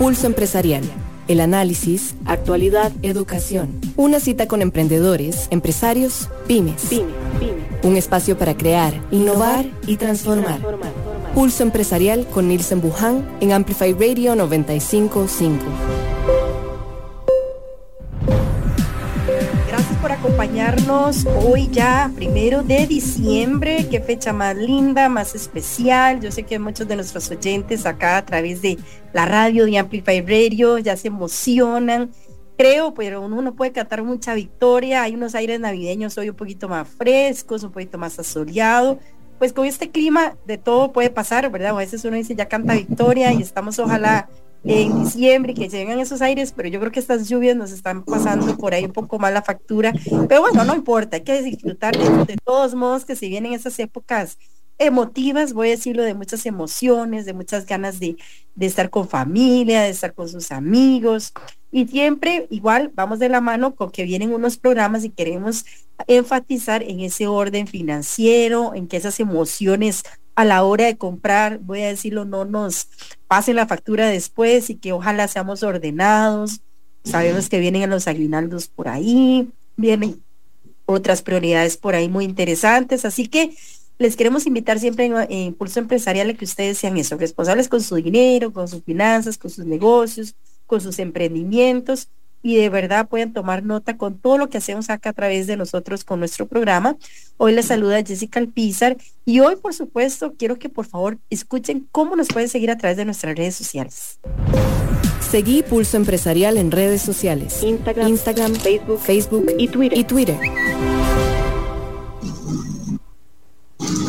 Pulso Empresarial. El análisis, actualidad, educación. Una cita con emprendedores, empresarios, pymes. Un espacio para crear, innovar y transformar. Pulso Empresarial con Nielsen Buján en Amplify Radio 955. Hoy ya, primero de diciembre. Qué fecha más linda, más especial. Yo sé que muchos de nuestros oyentes acá a través de la radio de Amplify Radio ya se emocionan. Creo, pero uno no puede cantar mucha victoria. Hay unos aires navideños hoy un poquito más frescos, un poquito más asoleado. Pues con este clima de todo puede pasar, ¿verdad? A veces uno dice ya canta victoria y estamos ojalá en diciembre, que llegan esos aires, pero yo creo que estas lluvias nos están pasando por ahí un poco más la factura. Pero bueno, no importa, hay que disfrutar de, todos modos que si vienen esas épocas emotivas, voy a decirlo, de muchas emociones, de muchas ganas de, de estar con familia, de estar con sus amigos. Y siempre igual vamos de la mano con que vienen unos programas y queremos enfatizar en ese orden financiero, en que esas emociones a la hora de comprar, voy a decirlo, no nos pase la factura después y que ojalá seamos ordenados. Sabemos que vienen los aguinaldos por ahí, vienen otras prioridades por ahí muy interesantes, así que les queremos invitar siempre en, en Impulso Empresarial a que ustedes sean eso, responsables con su dinero, con sus finanzas, con sus negocios, con sus emprendimientos y de verdad pueden tomar nota con todo lo que hacemos acá a través de nosotros con nuestro programa. Hoy les saluda Jessica Alpizar y hoy, por supuesto, quiero que por favor escuchen cómo nos pueden seguir a través de nuestras redes sociales. Seguí Pulso Empresarial en redes sociales. Instagram, Instagram Facebook, Facebook y Twitter. Y Twitter.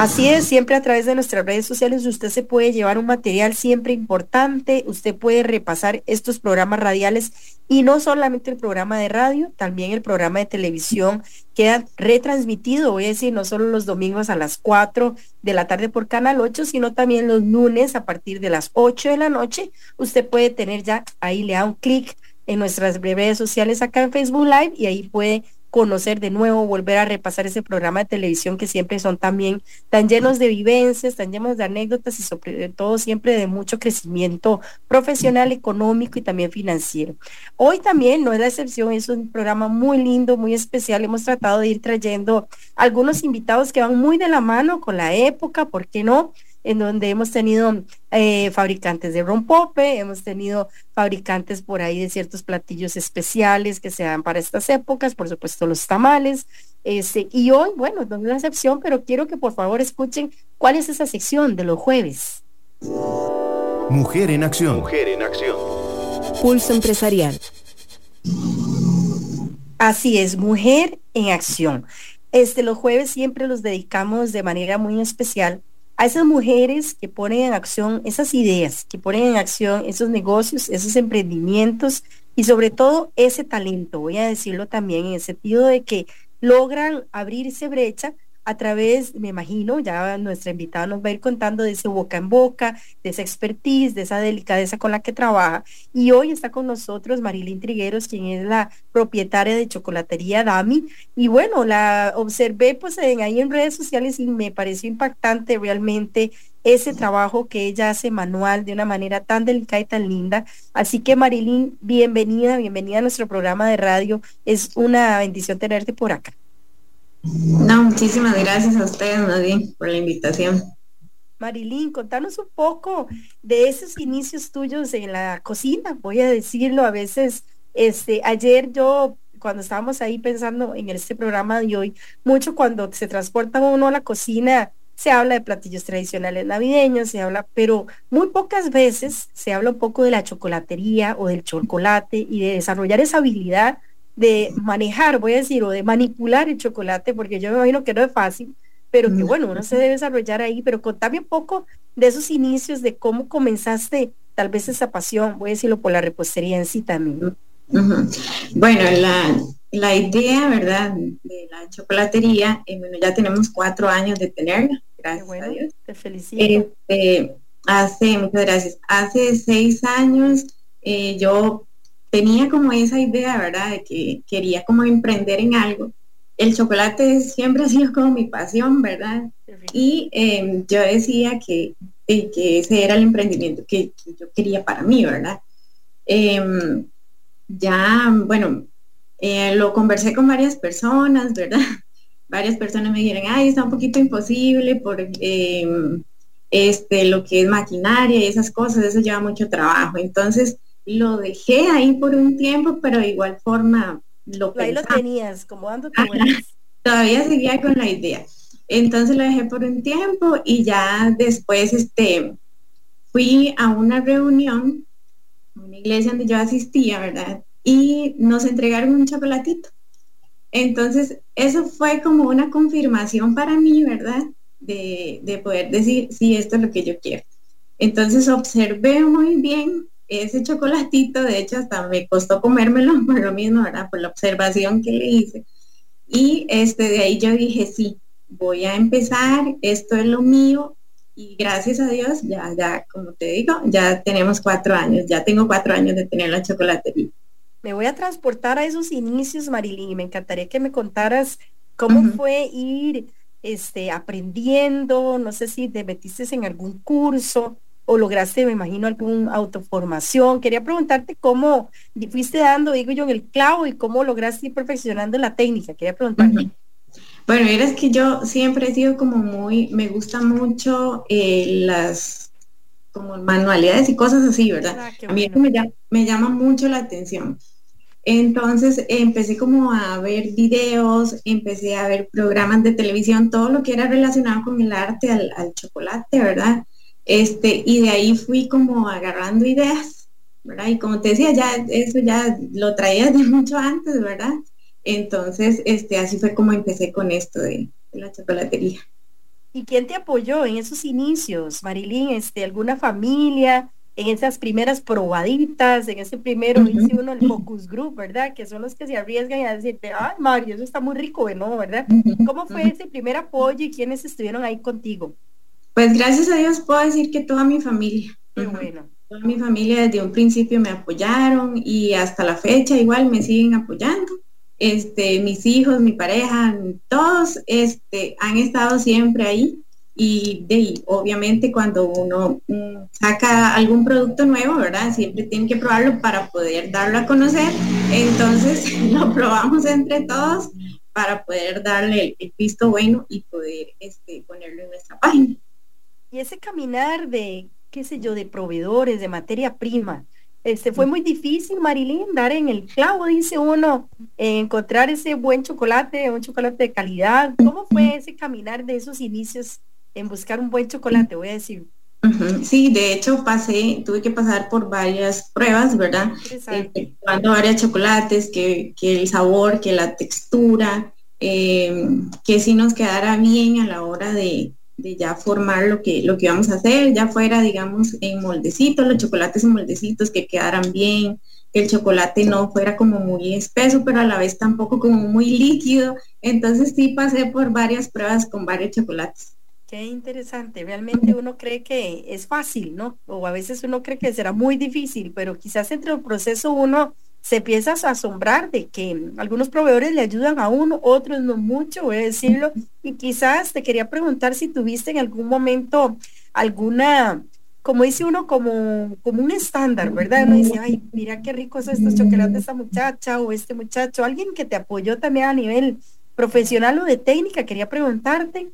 Así es, siempre a través de nuestras redes sociales usted se puede llevar un material siempre importante, usted puede repasar estos programas radiales y no solamente el programa de radio, también el programa de televisión queda retransmitido, voy a decir, no solo los domingos a las 4 de la tarde por Canal 8, sino también los lunes a partir de las 8 de la noche. Usted puede tener ya, ahí le da un clic en nuestras redes sociales acá en Facebook Live y ahí puede conocer de nuevo, volver a repasar ese programa de televisión que siempre son también tan llenos de vivencias, tan llenos de anécdotas y sobre todo siempre de mucho crecimiento profesional, económico y también financiero. Hoy también no es la excepción, es un programa muy lindo, muy especial. Hemos tratado de ir trayendo algunos invitados que van muy de la mano con la época, ¿por qué no? En donde hemos tenido eh, fabricantes de rompope, hemos tenido fabricantes por ahí de ciertos platillos especiales que se dan para estas épocas, por supuesto los tamales. Este, y hoy, bueno, no es una excepción, pero quiero que por favor escuchen cuál es esa sección de los jueves. Mujer en acción. Mujer en acción. Pulso empresarial. Así es, mujer en acción. Este, los jueves siempre los dedicamos de manera muy especial a esas mujeres que ponen en acción esas ideas, que ponen en acción esos negocios, esos emprendimientos y sobre todo ese talento, voy a decirlo también en el sentido de que logran abrirse brecha a través, me imagino, ya nuestra invitada nos va a ir contando de ese boca en boca, de esa expertise, de esa delicadeza con la que trabaja. Y hoy está con nosotros Marilyn Trigueros, quien es la propietaria de Chocolatería Dami. Y bueno, la observé pues en, ahí en redes sociales y me pareció impactante realmente ese trabajo que ella hace manual de una manera tan delicada y tan linda. Así que Marilyn, bienvenida, bienvenida a nuestro programa de radio. Es una bendición tenerte por acá. No, muchísimas gracias a ustedes, Nadine, por la invitación. Marilyn, contanos un poco de esos inicios tuyos en la cocina, voy a decirlo, a veces, este, ayer yo, cuando estábamos ahí pensando en este programa de hoy, mucho cuando se transporta uno a la cocina, se habla de platillos tradicionales navideños, se habla, pero muy pocas veces se habla un poco de la chocolatería o del chocolate y de desarrollar esa habilidad de manejar, voy a decir, o de manipular el chocolate, porque yo me imagino que no es fácil, pero que bueno, uno se debe desarrollar ahí, pero contame un poco de esos inicios, de cómo comenzaste tal vez esa pasión, voy a decirlo por la repostería en sí también. Bueno, la, idea, ¿verdad? De la chocolatería, eh, bueno, ya tenemos cuatro años de tenerla, gracias a Dios. Te felicito. Este, hace, muchas gracias, hace seis años eh, yo tenía como esa idea, ¿verdad? De que quería como emprender en algo. El chocolate siempre ha sido como mi pasión, ¿verdad? Y em, yo decía que, que, ese era el emprendimiento que, yo quería para mí, ¿verdad? em, ya, bueno, eh, lo conversé con varias personas, ¿verdad? Varias personas me dijeron, ay, está un poquito imposible por em, este, lo que es maquinaria y esas cosas, eso lleva mucho trabajo. Entonces, lo dejé ahí por un tiempo, pero de igual forma lo Ahí lo tenías, como dando Todavía seguía con la idea. Entonces lo dejé por un tiempo y ya después este, fui a una reunión, una iglesia donde yo asistía, ¿verdad? Y nos entregaron un chocolatito. Entonces, eso fue como una confirmación para mí, ¿verdad? De, de poder decir, sí, esto es lo que yo quiero. Entonces observé muy bien ese chocolatito, de hecho hasta me costó comérmelo por lo mismo, ¿verdad? Por la observación que le hice. Y este, de ahí yo dije, sí, voy a empezar, esto es lo mío. Y gracias a Dios, ya, ya, como te digo, ya tenemos cuatro años, ya tengo cuatro años de tener la chocolatería. Me voy a transportar a esos inicios, Marilyn, y me encantaría que me contaras cómo fue ir este, aprendiendo, no sé si te metiste en algún curso, o lograste, me imagino, alguna autoformación. Quería preguntarte cómo fuiste dando, digo yo, en el clavo y cómo lograste ir perfeccionando la técnica. Quería preguntarte. Bueno, es que yo siempre he sido como muy, me gusta mucho eh, las como manualidades y cosas así, ¿verdad? Ah, a mí me, llama, me llama mucho la atención. Entonces empecé como a ver videos, empecé a ver programas de televisión, todo lo que era relacionado con el arte al, al chocolate, ¿verdad? Este, y de ahí fui como agarrando ideas, ¿verdad? Y como te decía, ya eso ya lo traía de mucho antes, ¿verdad? Entonces, este, así fue como empecé con esto de, la chocolatería. ¿Y quién te apoyó en esos inicios, Marilyn? Este, ¿Alguna familia? En esas primeras probaditas, en ese primero, dice uno, el focus group, ¿verdad? Que son los que se arriesgan a decirte, ay, Mario, eso está muy rico, ¿no? ¿Verdad? ¿Cómo fue ese primer apoyo y quiénes estuvieron ahí contigo? Pues gracias a Dios puedo decir que toda mi familia. bueno. Toda mi familia desde un principio me apoyaron y hasta la fecha igual me siguen apoyando. Este, mis hijos, mi pareja, todos este, han estado siempre ahí y de, obviamente cuando uno mm, saca algún producto nuevo, ¿verdad? Siempre tiene que probarlo para poder darlo a conocer. Entonces lo probamos entre todos para poder darle el, visto bueno y poder este, ponerlo en nuestra página. Y ese caminar de, qué sé yo, de proveedores, de materia prima, este, fue muy difícil, Marilyn, dar en el clavo, dice uno, encontrar ese buen chocolate, un chocolate de calidad. ¿Cómo fue ese caminar de esos inicios en buscar un buen chocolate, voy a decir? Sí, de hecho pasé, tuve que pasar por varias pruebas, ¿verdad? Eh, varios chocolates, que, que, el sabor, que la textura, eh, que si nos quedara bien a la hora de, de ya formar lo que, lo que vamos a hacer, ya fuera, digamos, en moldecitos, los chocolates en moldecitos que quedaran bien, que el chocolate no fuera como muy espeso, pero a la vez tampoco como muy líquido. Entonces sí pasé por varias pruebas con varios chocolates. Qué interesante, realmente uno cree que es fácil, ¿no? O a veces uno cree que será muy difícil, pero quizás entre el proceso uno se empieza a asombrar de que algunos proveedores le ayudan a uno, otros no mucho, voy a decirlo. Y quizás te quería preguntar si tuviste en algún momento alguna, como dice uno, como, como un estándar, ¿verdad? Uno dice, ay, mira qué ricos estos chocolates de esta muchacha o este muchacho, alguien que te apoyó también a nivel profesional o de técnica, quería preguntarte.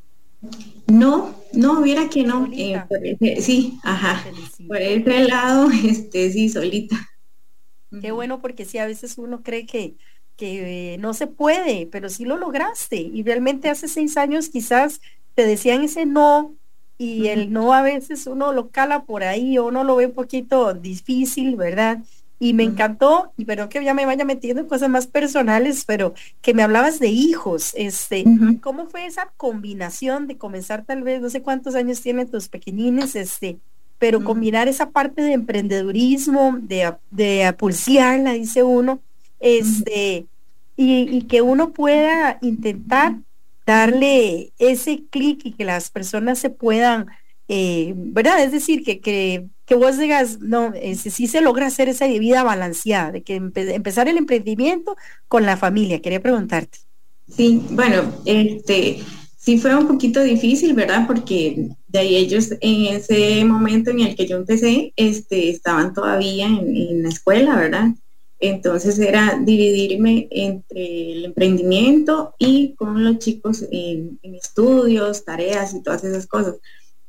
No, no, mira que no. Eh, sí, ajá. Por ese lado, este, sí, solita. Qué bueno porque sí, a veces uno cree que, que no se puede, pero sí lo lograste. Y realmente hace seis años quizás te decían ese no y el no a veces uno lo cala por ahí o uno lo ve un poquito difícil, ¿verdad? Y me encantó, y pero que ya me vaya metiendo en cosas más personales, pero que me hablabas de hijos, este, ¿cómo fue esa combinación de comenzar tal vez, no sé cuántos años tienen tus pequeñines, este, pero combinar esa parte de emprendedurismo, de, de pulsearla, dice uno, este, y, que uno pueda intentar darle ese clic y que las personas se puedan, eh, ¿verdad? Es decir, que, que, que vos digas, no, si sí se logra hacer esa vida balanceada, de que empezar el emprendimiento con la familia. Quería preguntarte. Sí, bueno, este, sí fue un poquito difícil, ¿verdad? Porque de ahí ellos en ese momento en el que yo empecé, este, estaban todavía en, la escuela, ¿verdad? Entonces era dividirme entre el emprendimiento y con los chicos en, estudios, tareas y todas esas cosas.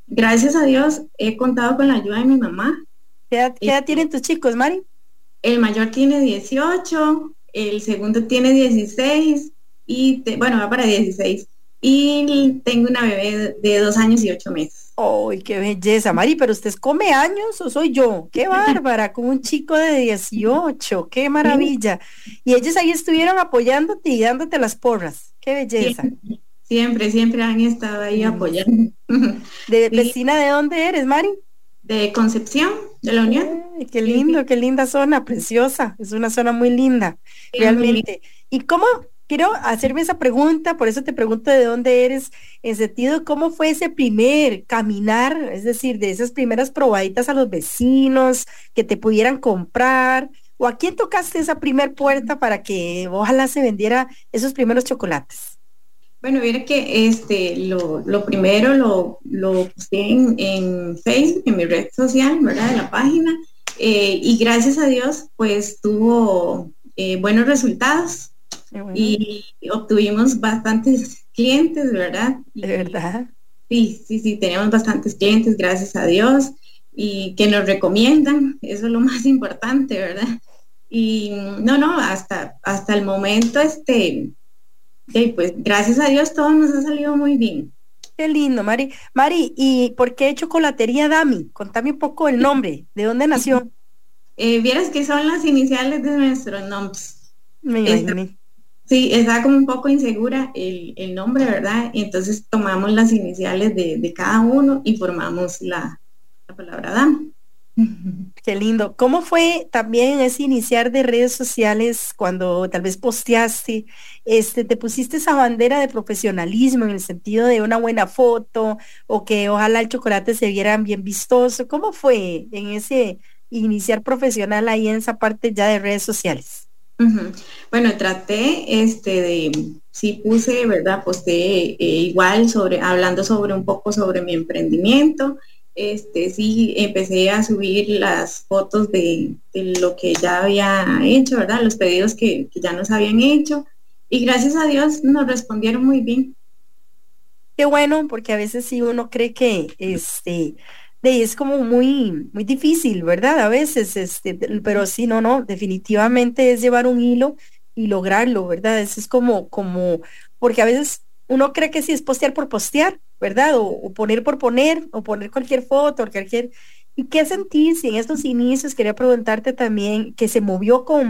Gracias a Dios he contado con la ayuda de mi mamá. ¿Qué edad, edad tienen tus chicos, Mari? El mayor tiene 18, el segundo tiene 16 y bueno, va para 16 y tengo una bebé de dos años y ocho meses. ¡Ay, qué belleza, Mari! ¿Pero usted come años o soy yo? ¡Qué bárbara! Con un chico de 18, ¡qué maravilla! Y ellos ahí estuvieron apoyándote y dándote las porras. ¡Qué belleza! Siempre, siempre, han estado ahí apoyando. ¿De vecina de dónde eres, Mari? De Concepción, de la Unión. qué lindo, qué linda zona, preciosa. Es una zona muy linda, realmente. ¿Y cómo quiero hacerme esa pregunta, por eso te pregunto de dónde eres, en sentido, ¿cómo fue ese primer caminar, es decir, de esas primeras probaditas a los vecinos, que te pudieran comprar? ¿O a quién tocaste esa primer puerta para que ojalá se vendiera esos primeros chocolates? Bueno, mira que este, lo, primero lo, lo puse en, Facebook, en mi red social, ¿verdad? De la página. Eh, y gracias a Dios, pues tuvo eh, buenos resultados y obtuvimos bastantes clientes, ¿verdad? ¿De verdad? Sí, sí, sí, tenemos bastantes clientes, gracias a Dios, y que nos recomiendan, eso es lo más importante, ¿verdad? Y no, no, hasta, hasta el momento, este, pues gracias a Dios todo nos ha salido muy bien. Qué lindo, Mari. Mari, ¿y por qué chocolatería Dami? Contame un poco el nombre, ¿de dónde nació? Eh, vieras que son las iniciales de nuestros nombres. Me imaginé. Sí, estaba como un poco insegura el, nombre, ¿verdad? Y entonces tomamos las iniciales de, cada uno y formamos la, palabra DAM. Qué lindo. ¿Cómo fue también ese iniciar de redes sociales cuando tal vez posteaste, este, te pusiste esa bandera de profesionalismo en el sentido de una buena foto o que ojalá el chocolate se viera bien vistoso? ¿Cómo fue en ese iniciar profesional ahí en esa parte ya de redes sociales? Bueno, traté este de, sí puse, ¿verdad? Posté eh, igual sobre, hablando sobre un poco sobre mi emprendimiento. Este, sí, empecé a subir las fotos de, lo que ya había hecho, ¿verdad? Los pedidos que, que ya nos habían hecho. Y gracias a Dios nos respondieron muy bien. Qué bueno, porque a veces sí uno cree que este de, es como muy, muy difícil, ¿verdad? A veces, este, pero sí, no, no, definitivamente es llevar un hilo y lograrlo, ¿verdad? Eso es como, como, porque a veces uno cree que sí es postear por postear, ¿verdad? O, poner por poner, o poner cualquier foto, o cualquier... ¿Y qué sentís en estos inicios? Quería preguntarte también que se movió con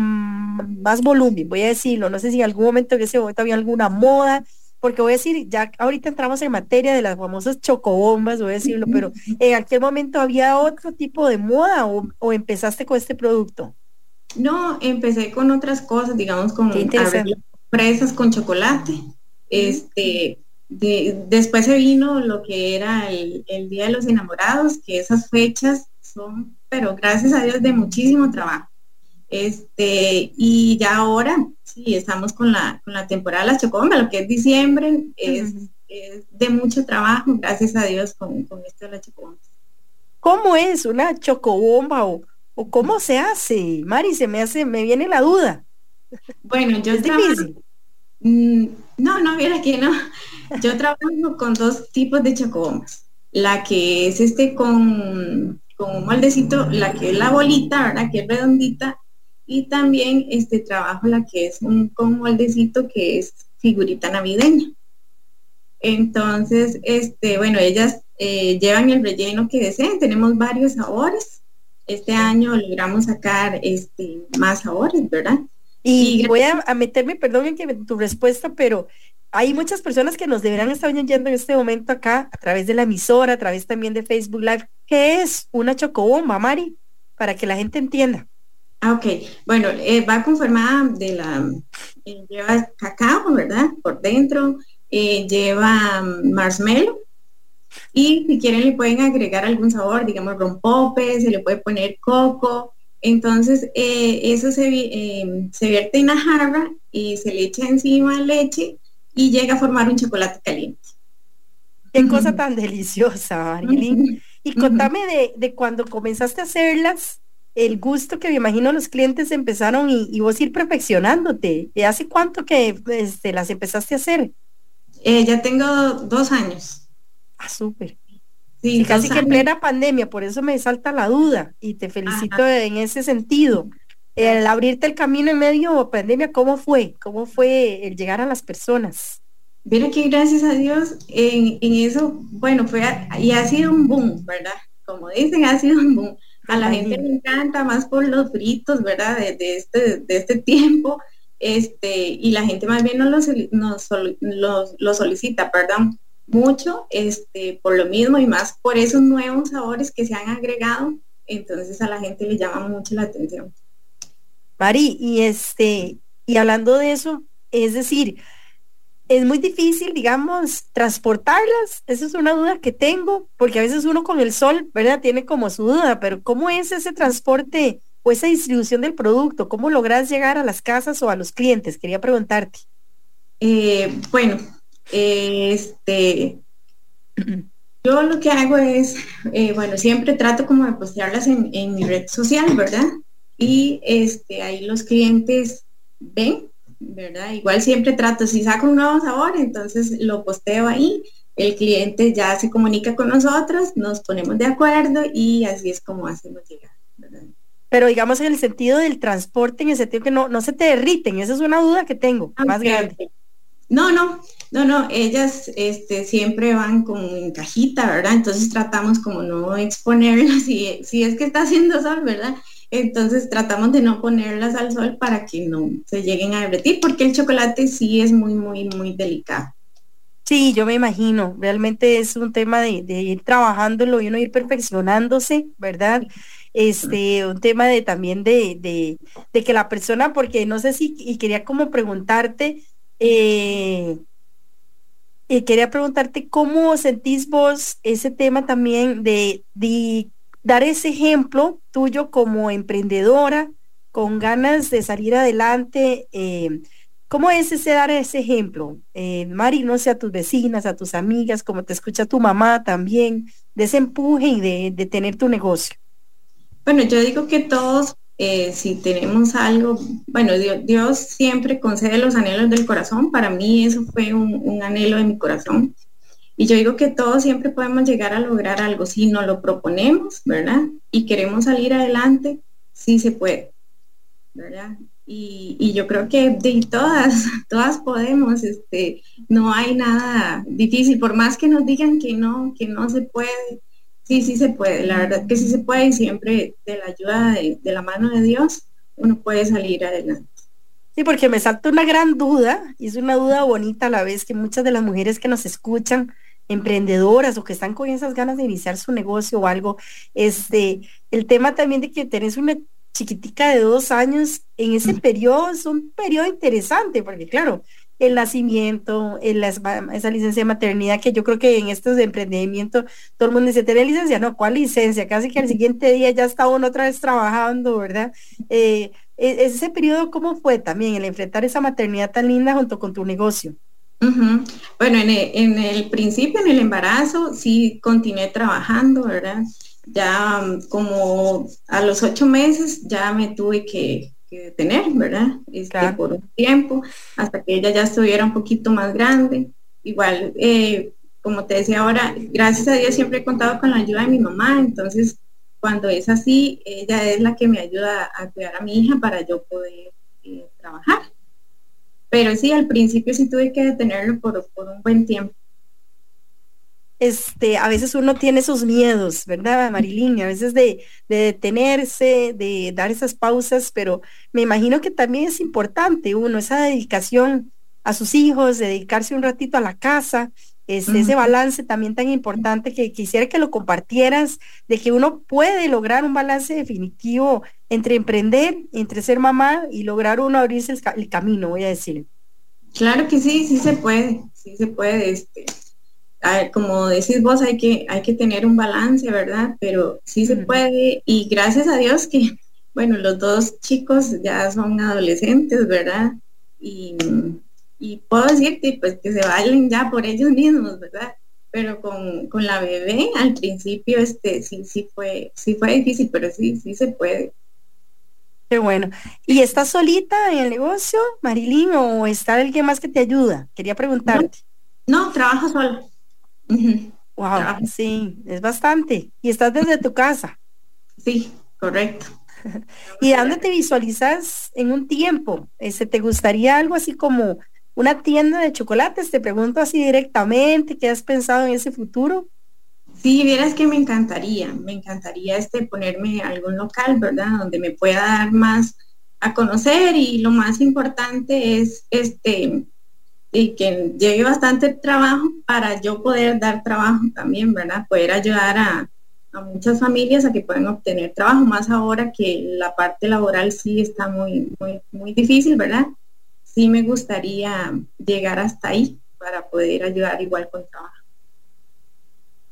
más volumen, voy a decirlo, no sé si en algún momento que ese momento había alguna moda, porque voy a decir, ya ahorita entramos en materia de las famosas chocobombas, voy a decirlo, pero ¿en aquel momento había otro tipo de moda o, empezaste con este producto? No, empecé con otras cosas, digamos, con fresas con chocolate. Este, después se vino lo que era el, el Día de los Enamorados, que esas fechas son, pero gracias a Dios, de muchísimo trabajo. Este, y ya ahora, sí, estamos con la, con la temporada de las chocobombas, lo que es diciembre, es, de mucho trabajo, gracias a Dios, con, esto de las chocobombas. ¿Cómo es una chocobomba o, o, cómo se hace? Mari, se me hace, me viene la duda. Bueno, yo trabajo, mm, no, no, mira que no. Yo trabajo con dos tipos de chocobombas. La que es este con, con un moldecito, la que es la bolita, ¿verdad? Que es redondita, y también este trabajo la que es un con moldecito que es figurita navideña. Entonces, este, bueno, ellas eh, llevan el relleno que deseen, tenemos varios sabores. Este año logramos sacar este, más sabores, ¿verdad? Y, voy a, meterme, perdón en que tu respuesta, pero hay muchas personas que nos deberán estar oyendo en este momento acá a través de la emisora, a través también de Facebook Live. ¿Qué es una chocobomba, Mari? Para que la gente entienda. Ah, ok. Bueno, eh, va conformada de la, eh, lleva cacao, ¿verdad? Por dentro, eh, lleva marshmallow y si quieren le pueden agregar algún sabor, digamos rompope, se le puede poner coco. Entonces, eso se, se vierte en la jarra y se le echa encima leche y llega a formar un chocolate caliente. Qué cosa tan deliciosa, Marilyn. Y contame de, de, cuando comenzaste a hacerlas, el gusto que me imagino los clientes empezaron y, vos ir perfeccionándote. ¿Y ¿Hace cuánto que este, las empezaste a hacer? Eh, ya tengo dos años. Ah, súper. Sí, casi que en plena pandemia, por eso me salta la duda y te felicito en ese sentido. El abrirte el camino en medio de pandemia, ¿cómo fue? ¿Cómo fue el llegar a las personas? Mira que gracias a Dios en, eso, bueno, fue y ha sido un boom, ¿verdad? Como dicen, ha sido un boom. A la gente le encanta más por los fritos, ¿verdad? De, este, de este tiempo. Este, y la gente más bien no lo, lo solicita, perdón mucho este, por lo mismo y más por esos nuevos sabores que se han agregado, entonces a la gente le llama mucho la atención. Mari, y este, y hablando de eso, es decir, es muy difícil, digamos, transportarlas. Esa es una duda que tengo, porque a veces uno con el sol, ¿verdad? Tiene como su duda, pero ¿cómo es ese transporte o esa distribución del producto? ¿Cómo logras llegar a las casas o a los clientes? Quería preguntarte. Eh, bueno, este, yo lo que hago es, eh, bueno, siempre trato como de postearlas en, mi red social, ¿verdad? Y este, ahí los clientes ven, ¿verdad? Igual siempre trato, si saco un nuevo sabor, entonces lo posteo ahí, el cliente ya se comunica con nosotros, nos ponemos de acuerdo y así es como hacemos llegar, ¿verdad? Pero digamos en el sentido del transporte, en el sentido que no, no se te derriten, esa es una duda que tengo, más grande. No, no, no, no, ellas este, siempre van con en cajita, ¿verdad? Entonces tratamos como no exponerlas, si, si es que está haciendo sol, ¿verdad? Entonces tratamos de no ponerlas al sol para que no se lleguen a derretir, porque el chocolate sí es muy, muy, muy delicado. Sí, yo me imagino, realmente es un tema de, ir trabajándolo y uno ir perfeccionándose, ¿verdad? Este, un tema de también de, de, de que la persona, porque no sé si, y quería como preguntarte, eh, quería preguntarte cómo sentís vos ese tema también de, dar ese ejemplo tuyo como emprendedora, con ganas de salir adelante. Eh, ¿Cómo es ese dar ese ejemplo? Eh, Mari, no sé, a tus vecinas, a tus amigas, como te escucha tu mamá también, de ese empuje y de, tener tu negocio. Bueno, yo digo que todos eh, si tenemos algo, bueno, Dios, siempre concede los anhelos del corazón, para mí eso fue un, anhelo de mi corazón. Y yo digo que todos siempre podemos llegar a lograr algo si nos lo proponemos, ¿verdad? Y queremos salir adelante, sí se puede, ¿verdad? Y, yo creo que de todas, todas podemos, este, no hay nada difícil, por más que nos digan que no, que no se puede, Sí, sí se puede, la verdad que sí se puede y siempre de la ayuda de, la mano de Dios uno puede salir adelante. Sí, porque me salta una gran duda y es una duda bonita a la vez que muchas de las mujeres que nos escuchan, emprendedoras o que están con esas ganas de iniciar su negocio o algo, este, el tema también de que tenés una chiquitica de dos años, en ese periodo es un periodo interesante, porque claro, el nacimiento, en esa licencia de maternidad, que yo creo que en estos de emprendimiento todo el mundo dice, ¿tiene licencia? No, ¿cuál licencia? Casi que al siguiente día ya está uno otra vez trabajando, ¿verdad? Eh, e, ese periodo, ¿cómo fue también el enfrentar esa maternidad tan linda junto con tu negocio? Bueno, en el, en el, principio, en el embarazo, sí continué trabajando, ¿verdad? Ya como a los ocho meses ya me tuve que, que tener, ¿verdad? Este, Por un tiempo, hasta que ella ya estuviera un poquito más grande. Igual, eh, como te decía ahora, gracias a Dios siempre he contado con la ayuda de mi mamá, entonces cuando es así, ella es la que me ayuda a cuidar a mi hija para yo poder eh, trabajar. Pero sí, al principio sí tuve que detenerlo por, un buen tiempo este, a veces uno tiene esos miedos, ¿verdad, Marilyn? A veces de, detenerse, de dar esas pausas, pero me imagino que también es importante uno, esa dedicación a sus hijos, dedicarse un ratito a la casa, este, ese balance también tan importante que quisiera que lo compartieras, de que uno puede lograr un balance definitivo entre emprender, entre ser mamá y lograr uno abrirse el, el camino, voy a decir. Claro que sí, sí se puede, sí se puede, este, como decís vos, hay que, hay que tener un balance, ¿verdad? Pero sí se puede y gracias a Dios que, bueno, los dos chicos ya son adolescentes, ¿verdad? Y, puedo decirte, pues que se valen ya por ellos mismos, ¿verdad? pero con, con, la bebé al principio este sí sí fue sí fue difícil pero sí sí se puede. Qué bueno. Y estás solita en el negocio Marilyn o está alguien más que te ayuda quería preguntarte. No, trabajo sola wow sí es bastante. Y estás desde tu casa. Sí correcto. Y dónde te visualizas en un tiempo ese te gustaría algo así como una tienda de chocolates? Te pregunto así directamente, ¿qué has pensado en ese futuro? Sí, vieras que me encantaría, me encantaría este ponerme algún local, ¿verdad? Donde me pueda dar más a conocer y lo más importante es este y que lleve bastante trabajo para yo poder dar trabajo también, ¿verdad? Poder ayudar a, a muchas familias a que puedan obtener trabajo, más ahora que la parte laboral sí está muy, muy, muy difícil, ¿verdad? Sí me gustaría llegar hasta ahí para poder ayudar igual con trabajo.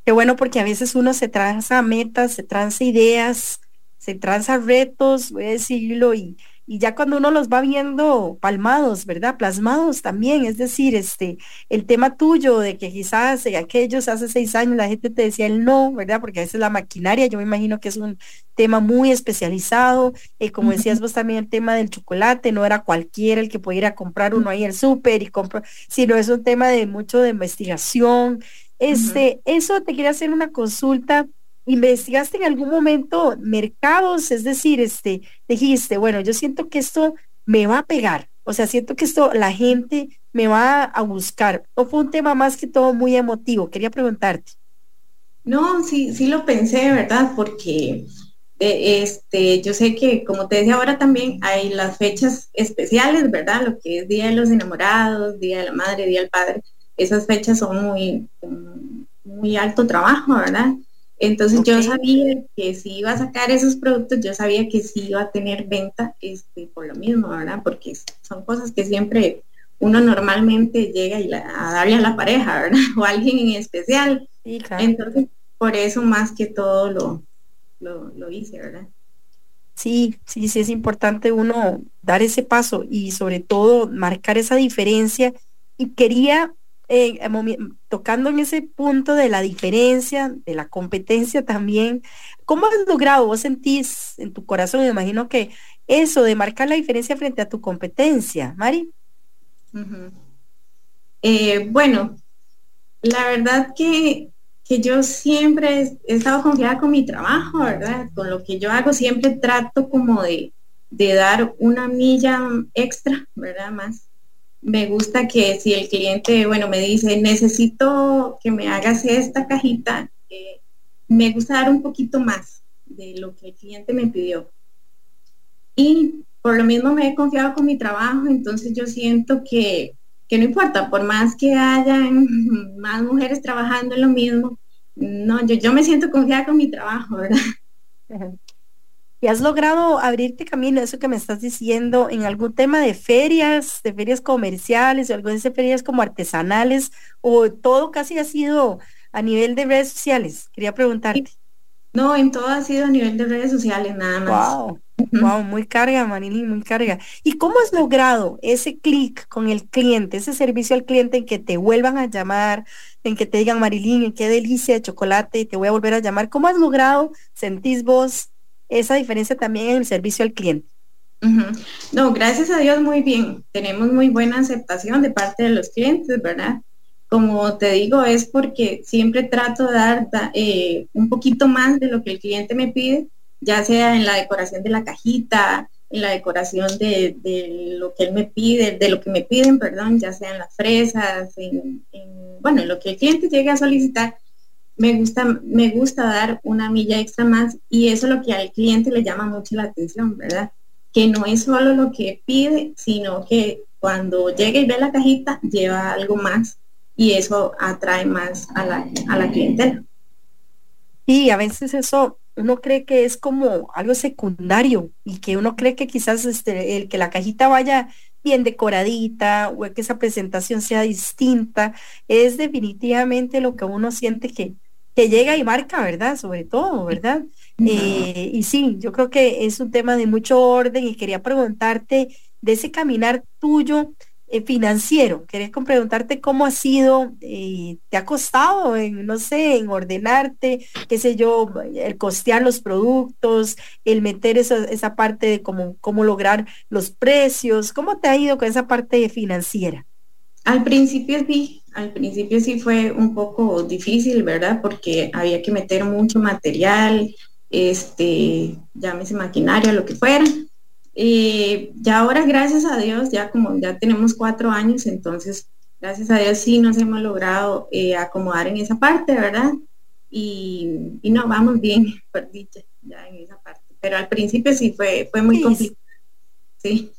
Qué bueno porque a veces uno se traza metas, se traza ideas, se traza retos, voy a decirlo, y, y ya cuando uno los va viendo palmados, ¿verdad? Plasmados también, es decir, este, el tema tuyo de que quizás aquellos hace seis años la gente te decía el no, ¿verdad? Porque a veces la maquinaria, yo me imagino que es un tema muy especializado, eh, como decías vos también el tema del chocolate, no era cualquiera el que pudiera comprar uno ahí el súper y comprar, sino es un tema de mucho de investigación. Este, eso te quería hacer una consulta ¿Investigaste en algún momento mercados? Es decir, este, dijiste, bueno, yo siento que esto me va a pegar, o sea, siento que esto la gente me va a buscar. ¿O fue un tema más que todo muy emotivo? Quería preguntarte. No, sí, sí lo pensé, ¿verdad? Porque eh, este, yo sé que, como te decía ahora también, hay las fechas especiales, ¿verdad? Lo que es Día de los Enamorados, Día de la Madre, Día del Padre. Esas fechas son muy, muy alto trabajo, ¿verdad? Entonces yo sabía que si iba a sacar esos productos, yo sabía que sí iba a tener venta este, por lo mismo, ¿verdad? Porque son cosas que siempre uno normalmente llega y a darle a la pareja, ¿verdad? O a alguien en especial. Entonces, por eso más que todo lo, lo, lo hice, ¿verdad? Sí, sí, sí es importante uno dar ese paso y sobre todo marcar esa diferencia. Y quería eh, tocando en ese punto de la diferencia, de la competencia también, ¿cómo has logrado, vos sentís en tu corazón, me imagino que eso de marcar la diferencia frente a tu competencia, Mari? Eh, bueno, la verdad que, que yo siempre he estado confiada con mi trabajo, ¿verdad? Con lo que yo hago, siempre trato como de, de dar una milla extra, ¿verdad? Más me gusta que si el cliente, bueno, me dice, necesito que me hagas esta cajita, eh, me gusta dar un poquito más de lo que el cliente me pidió. Y por lo mismo me he confiado con mi trabajo, entonces yo siento que, que no importa, por más que hayan más mujeres trabajando en lo mismo, no, yo, yo me siento confiada con mi trabajo, ¿verdad? ¿Y has logrado abrirte camino, eso que me estás diciendo, en algún tema de ferias, de ferias comerciales o algunas de ferias como artesanales o todo casi ha sido a nivel de redes sociales? Quería preguntarte. No, en todo ha sido a nivel de redes sociales, nada más. Wow, wow, muy carga, Manili, muy carga. ¿Y cómo has logrado ese clic con el cliente, ese servicio al cliente en que te vuelvan a llamar, en que te digan, Marilyn, qué delicia de chocolate, te voy a volver a llamar? ¿Cómo has logrado, sentís vos, esa diferencia también en el servicio al cliente. No, gracias a Dios muy bien. Tenemos muy buena aceptación de parte de los clientes, ¿verdad? Como te digo, es porque siempre trato de dar eh, un poquito más de lo que el cliente me pide, ya sea en la decoración de la cajita, en la decoración de, lo que él me pide, de lo que me piden, perdón, ya sean las fresas, en, bueno, lo que el cliente llegue a solicitar, me gusta, me gusta dar una milla extra más y eso es lo que al cliente le llama mucho la atención, ¿verdad? Que no es solo lo que pide, sino que cuando llega y ve la cajita, lleva algo más y eso atrae más a la, a la clientela. Y a veces eso uno cree que es como algo secundario y que uno cree que quizás este, el que la cajita vaya bien decoradita o que esa presentación sea distinta, es definitivamente lo que uno siente que, que llega y marca, ¿verdad? Sobre todo, ¿verdad? Eh, y sí, yo creo que es un tema de mucho orden y quería preguntarte de ese caminar tuyo, eh, financiero. Quería preguntarte cómo ha sido, eh, te ha costado, en, no sé, en ordenarte, qué sé yo, el costear los productos, el meter esa, esa parte de cómo, cómo lograr los precios, ¿cómo te ha ido con esa parte financiera? Al principio sí, al principio sí fue un poco difícil, ¿verdad? Porque había que meter mucho material, este, llámese maquinaria, lo que fuera. Y ya ahora, gracias a Dios, ya como ya tenemos cuatro años, entonces, gracias a Dios sí nos hemos logrado eh, acomodar en esa parte, ¿verdad? Y, y, no, vamos bien, por dicha, ya en esa parte. Pero al principio sí fue, fue muy complicado. Sí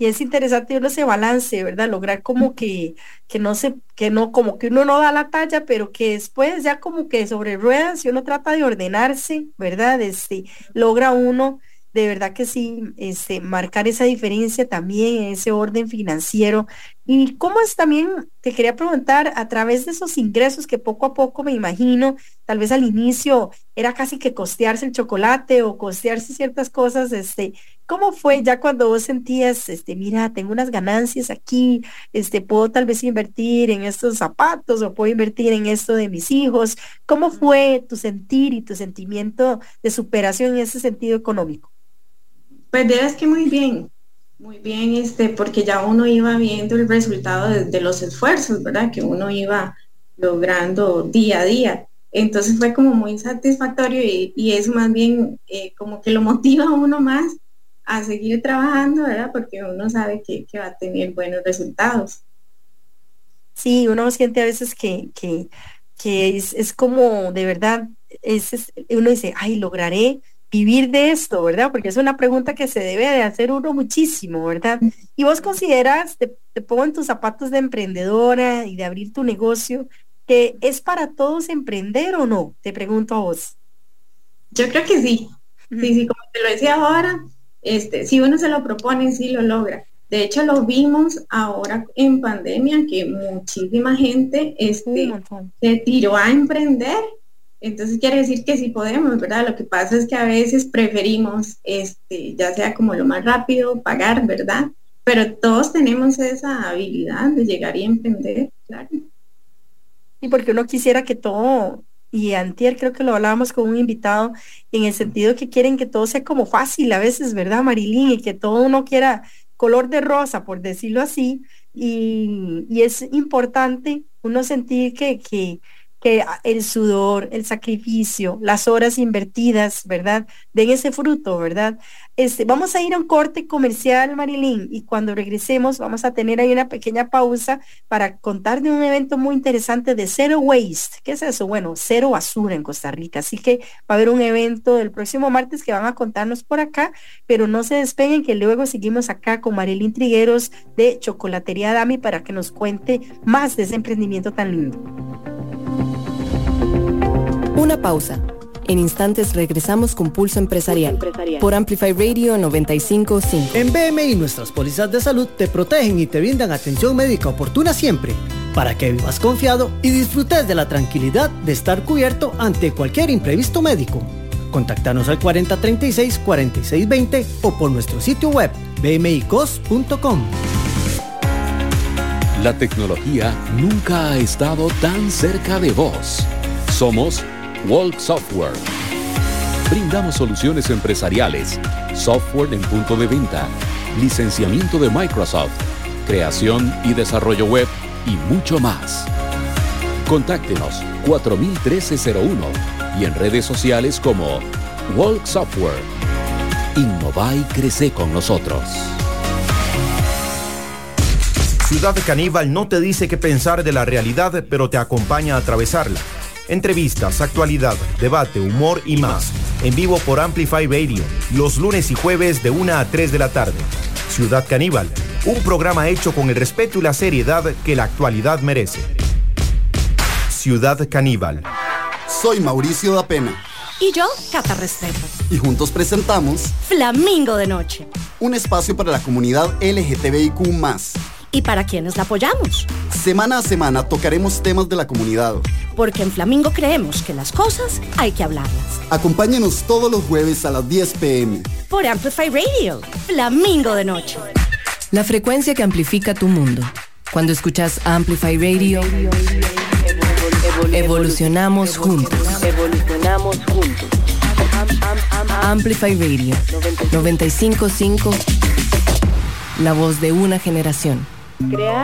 y es interesante uno ese balance, ¿verdad? Lograr como que, que no se, que no, como que uno no da la talla, pero que después ya como que sobre ruedas, si uno trata de ordenarse, ¿verdad? Este, logra uno de verdad que sí, este, marcar esa diferencia también en ese orden financiero. Y cómo es también, te quería preguntar, a través de esos ingresos que poco a poco me imagino, tal vez al inicio era casi que costearse el chocolate o costearse ciertas cosas, este, ¿cómo fue ya cuando vos sentías, este, mira, tengo unas ganancias aquí, este, puedo tal vez invertir en estos zapatos o puedo invertir en esto de mis hijos? ¿Cómo fue tu sentir y tu sentimiento de superación en ese sentido económico? Pues es que muy bien, muy bien, este, porque ya uno iba viendo el resultado de, los esfuerzos, ¿verdad? Que uno iba logrando día a día. Entonces fue como muy satisfactorio y, y eso más bien eh, como que lo motiva a uno más a seguir trabajando, ¿verdad? Porque uno sabe que, va a tener buenos resultados. Sí, uno siente a veces que, que, es, es, como de verdad, es, uno dice, ay, lograré vivir de esto, ¿verdad? Porque es una pregunta que se debe de hacer uno muchísimo, ¿verdad? Y vos consideras, te, pongo en tus zapatos de emprendedora y de abrir tu negocio, que es para todos emprender o no? Te pregunto a vos. Yo creo que sí. Sí, sí, como te lo decía ahora, este, si uno se lo propone, sí lo logra. De hecho, lo vimos ahora en pandemia, que muchísima gente este, se tiró a emprender entonces quiere decir que sí podemos, ¿verdad? Lo que pasa es que a veces preferimos, este, ya sea como lo más rápido, pagar, ¿verdad? Pero todos tenemos esa habilidad de llegar y emprender, claro. Y porque uno quisiera que todo, y antier creo que lo hablábamos con un invitado, en el sentido que quieren que todo sea como fácil a veces, ¿verdad, Marilyn? Y que todo uno quiera color de rosa, por decirlo así, y, y es importante uno sentir que, que que el sudor, el sacrificio, las horas invertidas, ¿verdad? Den ese fruto, ¿verdad? Este, vamos a ir a un corte comercial, Marilyn, y cuando regresemos vamos a tener ahí una pequeña pausa para contar de un evento muy interesante de Zero Waste. ¿Qué es eso? Bueno, cero basura en Costa Rica. Así que va a haber un evento el próximo martes que van a contarnos por acá, pero no se despeguen que luego seguimos acá con Marilyn Trigueros de Chocolatería Dami para que nos cuente más de ese emprendimiento tan lindo. Una pausa. En instantes regresamos con Pulso Empresarial, por Amplify Radio 955. En BMI nuestras pólizas de salud te protegen y te brindan atención médica oportuna siempre, para que vivas confiado y disfrutes de la tranquilidad de estar cubierto ante cualquier imprevisto médico. Contáctanos al 4036-4620 o por nuestro sitio web bmicos.com. La tecnología nunca ha estado tan cerca de vos. Somos Walk Software. Brindamos soluciones empresariales, software en punto de venta, licenciamiento de Microsoft, creación y desarrollo web y mucho más. Contáctenos 401301 y en redes sociales como Walk Software. Innova y crece con nosotros. Ciudad Caníbal no te dice qué pensar de la realidad, pero te acompaña a atravesarla Entrevistas, actualidad, debate, humor y más. En vivo por Amplify Radio, los lunes y jueves de 1 a 3 de la tarde. Ciudad Caníbal, un programa hecho con el respeto y la seriedad que la actualidad merece. Ciudad Caníbal. Soy Mauricio da Pena. Y yo, Cata Restrepo. Y juntos presentamos Flamingo de Noche. Un espacio para la comunidad LGTBIQ y para quienes la apoyamos. Semana a semana tocaremos temas de la comunidad. Porque en Flamingo creemos que las cosas hay que hablarlas. Acompáñenos todos los jueves a las 10 pm. Por Amplify Radio, Flamingo de Noche. La frecuencia que amplifica tu mundo. Cuando escuchas Amplify Radio, evolucionamos juntos. Evolucionamos juntos. Amplify Radio 955. La voz de una generación.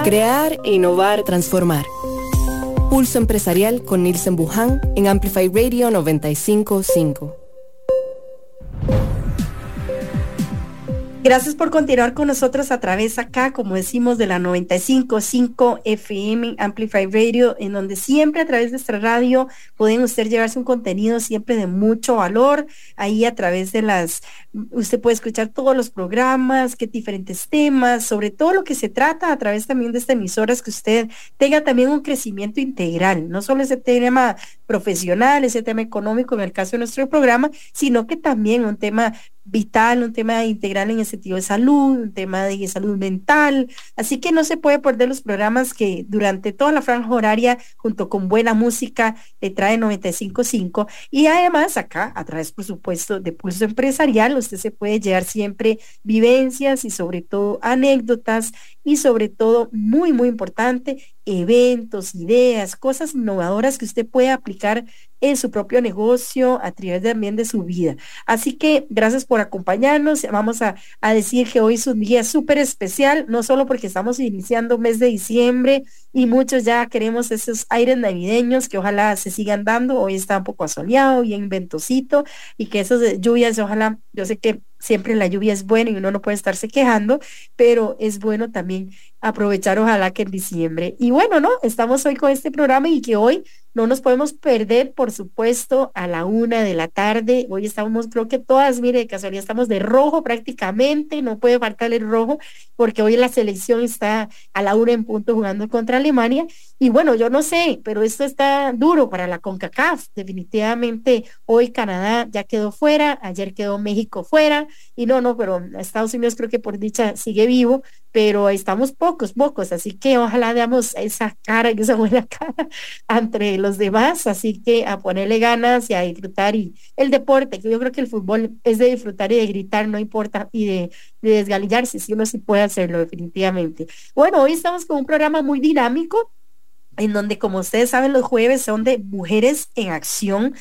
Crear, innovar, transformar. Pulso empresarial con Nielsen Buján en Amplify Radio 955. Gracias por continuar con nosotros a través acá, como decimos, de la 95.5 FM Amplify Radio, en donde siempre a través de nuestra radio pueden usted llevarse un contenido siempre de mucho valor. Ahí a través de las, usted puede escuchar todos los programas, qué diferentes temas, sobre todo lo que se trata a través también de esta emisora, es que usted tenga también un crecimiento integral, no solo ese tema profesional, ese tema económico en el caso de nuestro programa, sino que también un tema vital, un tema integral en el sentido de salud, un tema de salud mental. Así que no se puede perder los programas que durante toda la franja horaria, junto con buena música, le trae 95.5. Y además acá, a través, por supuesto, de Pulso Empresarial, usted se puede llevar siempre vivencias y sobre todo anécdotas y sobre todo, muy, muy importante, eventos, ideas, cosas innovadoras que usted puede aplicar en su propio negocio, a través también de su vida. Así que gracias por acompañarnos. Vamos a, a decir que hoy es un día súper especial, no solo porque estamos iniciando mes de diciembre y muchos ya queremos esos aires navideños que ojalá se sigan dando. Hoy está un poco asoleado, bien ventosito y que esas lluvias, ojalá, yo sé que siempre la lluvia es buena y uno no puede estarse quejando, pero es bueno también aprovechar ojalá que en diciembre. Y bueno, ¿no? Estamos hoy con este programa y que hoy no nos podemos perder, por supuesto, a la una de la tarde. Hoy estamos, creo que todas, mire, de casualidad estamos de rojo prácticamente, no puede faltar el rojo, porque hoy la selección está a la una en punto jugando contra Alemania. Y bueno, yo no sé, pero esto está duro para la CONCACAF. Definitivamente hoy Canadá ya quedó fuera, ayer quedó México fuera, y no, no, pero Estados Unidos creo que por dicha sigue vivo, pero estamos pocos, pocos, así que ojalá veamos esa cara, esa buena cara entre los demás, así que a ponerle ganas y a disfrutar y el deporte, que yo creo que el fútbol es de disfrutar y de gritar, no importa, y de, de desgalillarse, si uno sí puede hacerlo definitivamente. Bueno, hoy estamos con un programa muy dinámico, en donde, como ustedes saben, los jueves son de mujeres en acción.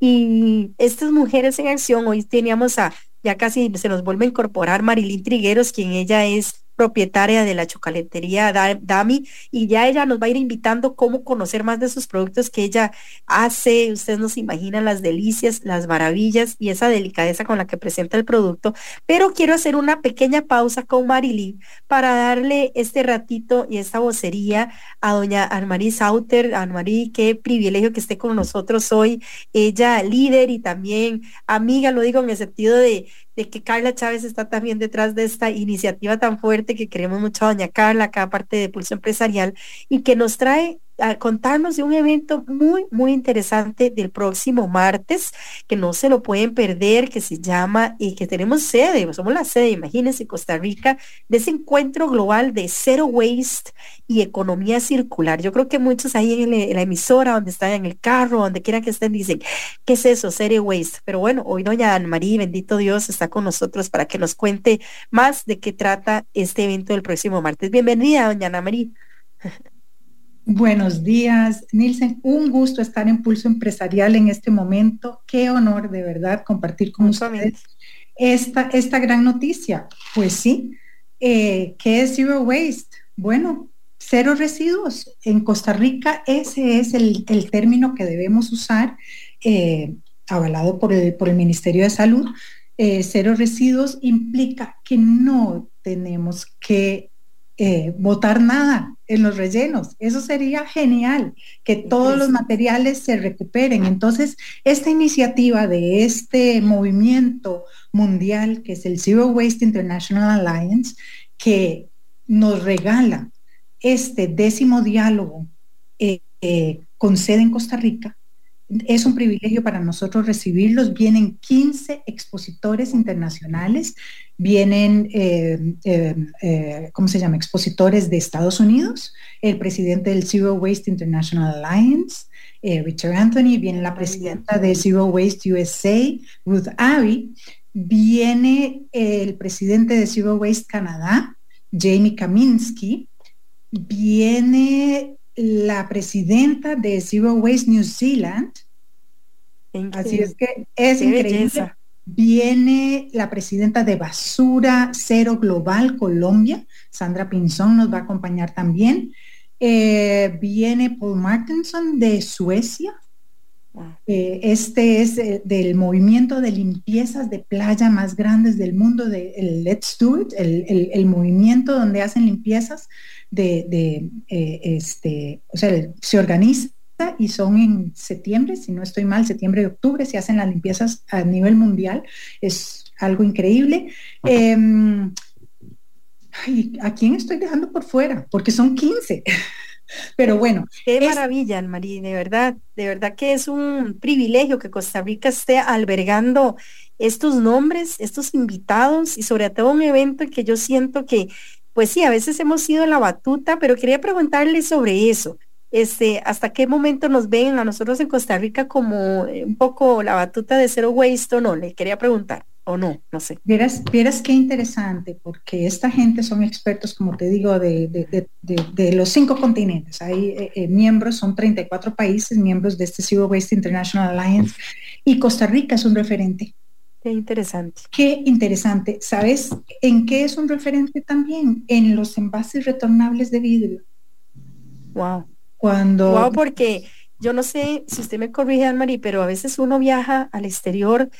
Y estas mujeres en acción, hoy teníamos a, ya casi se nos vuelve a incorporar Marilyn Trigueros, quien ella es propietaria de la chocolatería Dami y ya ella nos va a ir invitando cómo conocer más de sus productos que ella hace. Ustedes nos imaginan las delicias, las maravillas y esa delicadeza con la que presenta el producto. Pero quiero hacer una pequeña pausa con Marilyn para darle este ratito y esta vocería a doña Anmarí Sauter. Anmarí, qué privilegio que esté con nosotros hoy. Ella líder y también amiga, lo digo en el sentido de de que Carla Chávez está también detrás de esta iniciativa tan fuerte que queremos mucho a doña Carla, acá parte de Pulso Empresarial, y que nos trae a contarnos de un evento muy, muy interesante del próximo martes, que no se lo pueden perder, que se llama, y que tenemos sede, somos la sede, imagínense, Costa Rica, de ese encuentro global de Zero Waste y economía circular. Yo creo que muchos ahí en, la emisora, donde están en el carro, donde quiera que estén, dicen, ¿qué es eso, Zero Waste? Pero bueno, hoy doña Anne María, bendito Dios, está con nosotros para que nos cuente más de qué trata este evento del próximo martes. Bienvenida, doña Ana María. Buenos días, Nilsen. Un gusto estar en Pulso Empresarial en este momento. Qué honor de verdad compartir con ustedes esta, esta gran noticia. Pues sí, eh, ¿qué es Zero Waste? Bueno, cero residuos. En Costa Rica ese es el, término que debemos usar, eh, avalado por el, por el Ministerio de Salud. Eh, cero residuos implica que no tenemos que eh, botar nada en los rellenos. Eso sería genial, que todos los materiales se recuperen. Entonces, esta iniciativa de este movimiento mundial, que es el Zero Waste International Alliance, que nos regala este décimo diálogo eh, eh, con sede en Costa Rica, es un privilegio para nosotros recibirlos. Vienen 15 expositores internacionales, vienen, eh, eh, eh, ¿cómo se llama?, expositores de Estados Unidos, el presidente del Zero Waste International Alliance, Richard Anthony, viene la presidenta de Zero Waste USA, Ruth Abbey, viene el presidente de Zero Waste Canadá, Jamie Kaminsky, viene la presidenta de Zero Waste New Zealand. Así es que es increíble. Viene la presidenta de Basura Cero Global Colombia, Sandra Pinzón nos va a acompañar también. Eh, viene Paul Martinson de Suecia. Eh, este es eh, del movimiento de limpiezas de playa más grandes del mundo, de, el Let's Do It, el, movimiento donde hacen limpiezas de, este, o sea, se organiza y son en septiembre, si no estoy mal, septiembre y octubre, se hacen las limpiezas a nivel mundial, es algo increíble. Em, ¿A quién estoy dejando por fuera? Porque son 15. Pero bueno. Qué maravilla, María, de verdad, de verdad que es un privilegio que Costa Rica esté albergando estos nombres, estos invitados y sobre todo un evento que yo siento que, pues sí, a veces hemos sido la batuta, pero quería preguntarle sobre eso este, hasta qué momento nos ven a nosotros en Costa Rica como eh, un poco la batuta de Zero Waste o no, le quería preguntar, o no, no sé. Vieras, vieras qué interesante, porque esta gente son expertos, como te digo, de, los cinco continentes. Hay eh, eh, miembros, son 34 países, miembros de este Zero Waste International Alliance, y Costa Rica es un referente. Qué interesante. Qué interesante. ¿Sabes en qué es un referente también? En los envases retornables de vidrio. Wow. Cuando... Wow, porque yo no sé si usted me corrige, Anne-Marie, pero a veces uno viaja al exterior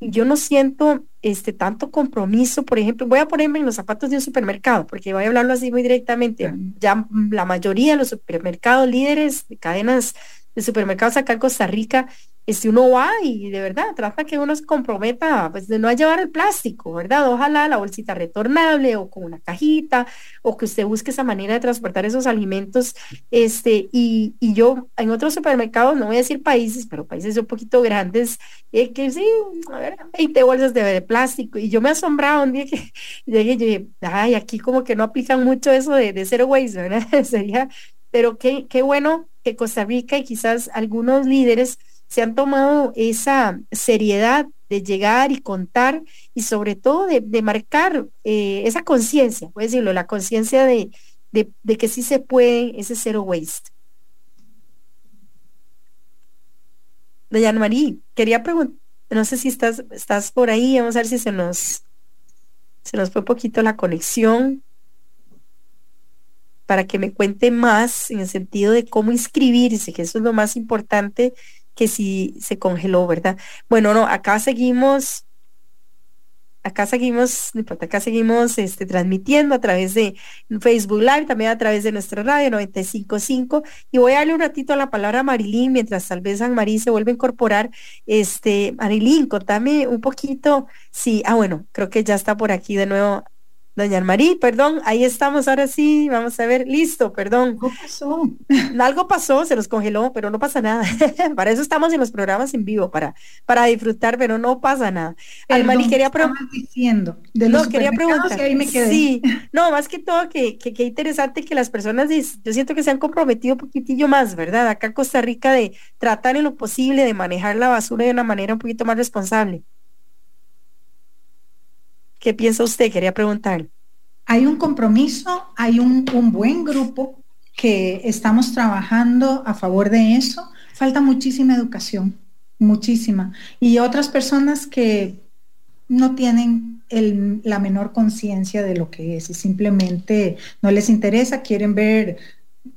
yo no siento este tanto compromiso, por ejemplo, voy a ponerme en los zapatos de un supermercado, porque voy a hablarlo así muy directamente. Ya la mayoría de los supermercados líderes de cadenas supermercados acá en Costa Rica si uno va y de verdad trata que uno se comprometa, pues de no llevar el plástico, ¿verdad? Ojalá la bolsita retornable o con una cajita, o que usted busque esa manera de transportar esos alimentos. Este, y, yo en otros supermercados, no voy a decir países, pero países un poquito grandes, eh, que sí, a ver, 20 bolsas de, plástico. Y yo me asombraba un día que llegué y dije, ay, aquí como que no aplican mucho eso de, de zero waste, ¿verdad? Sería, pero qué, qué bueno que Costa Rica y quizás algunos líderes se han tomado esa seriedad de llegar y contar y sobre todo de, marcar eh, esa conciencia, puede decirlo, la conciencia de, que sí se puede ese zero waste. Doña María, quería preguntar, no sé si estás, estás por ahí, vamos a ver si se nos, se nos fue un poquito la conexión para que me cuente más en el sentido de cómo inscribirse, que eso es lo más importante que si se congeló, ¿verdad? Bueno, no, acá seguimos, acá seguimos, acá seguimos este, transmitiendo a través de Facebook Live, también a través de nuestra radio 955. Y voy a darle un ratito a la palabra a Marilyn, mientras tal vez San Marí se vuelve a incorporar. Este, Marilyn, contame un poquito, sí, ah, bueno, creo que ya está por aquí de nuevo Doña Marí, perdón, ahí estamos, ahora sí, vamos a ver, listo, perdón. ¿Qué pasó? Algo pasó, se nos congeló, pero no pasa nada. para eso estamos en los programas en vivo, para, para disfrutar, pero no pasa nada. Almarí, quería preguntar. diciendo? De no, quería preguntar. Ahí me quedé. Sí, no, más que todo, que qué interesante que las personas, yo siento que se han comprometido un poquitillo más, ¿verdad? Acá en Costa Rica de tratar en lo posible de manejar la basura de una manera un poquito más responsable. ¿Qué piensa usted? Quería preguntar. Hay un compromiso, hay un, buen grupo que estamos trabajando a favor de eso. Falta muchísima educación, muchísima. Y otras personas que no tienen la menor conciencia de lo que es y simplemente no les interesa, quieren ver,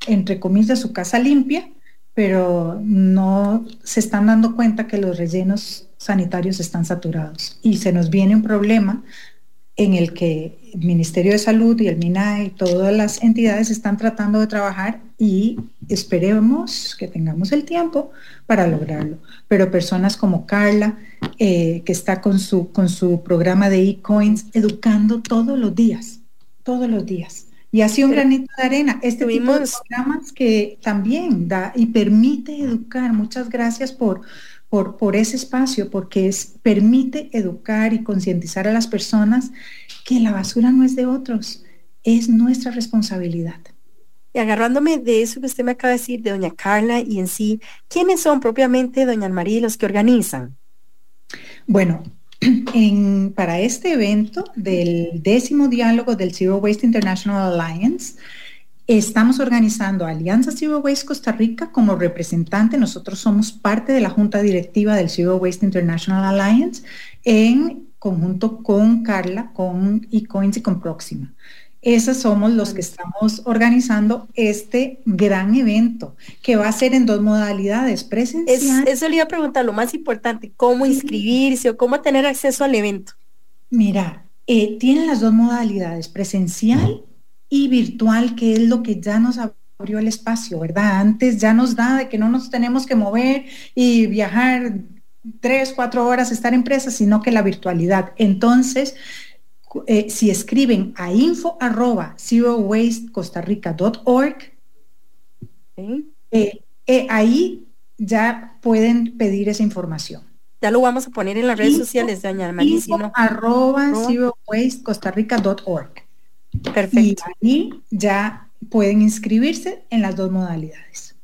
entre comillas, su casa limpia, pero no se están dando cuenta que los rellenos sanitarios están saturados y se nos viene un problema en el que el Ministerio de Salud y el MINAE y todas las entidades están tratando de trabajar y esperemos que tengamos el tiempo para lograrlo. Pero personas como Carla, eh, que está con su, con su programa de e-coins, educando todos los días, todos los días. Y así un granito de arena. Este tipo de programas que también da y permite educar. Muchas gracias por, por, ese espacio, porque es, permite educar y concientizar a las personas que la basura no es de otros, es nuestra responsabilidad. Y agarrándome de eso que usted me acaba de decir, de doña Carla y en sí, ¿quiénes son propiamente doña María los que organizan? Bueno, en, para este evento del décimo diálogo del Zero Waste International Alliance, Estamos organizando Alianza Zero Waste Costa Rica como representante. Nosotros somos parte de la junta directiva del Zero Waste International Alliance en conjunto con Carla, con eCoins y con Próxima. Esos somos los que estamos organizando este gran evento que va a ser en dos modalidades, presencial. eso le iba a preguntar, lo más importante, cómo inscribirse o cómo tener acceso al evento. Mira, eh, tienen las dos modalidades, presencial y virtual, que es lo que ya nos abrió el espacio, ¿verdad? Antes ya nos da de que no nos tenemos que mover y viajar tres, cuatro horas, estar en presa, sino que la virtualidad. Entonces, eh, si escriben a info arroba eh, eh, ahí ya pueden pedir esa información. Ya lo vamos a poner en las redes sociales, doña María. Info arroba Perfecto. Y ahí ya pueden inscribirse en las dos modalidades.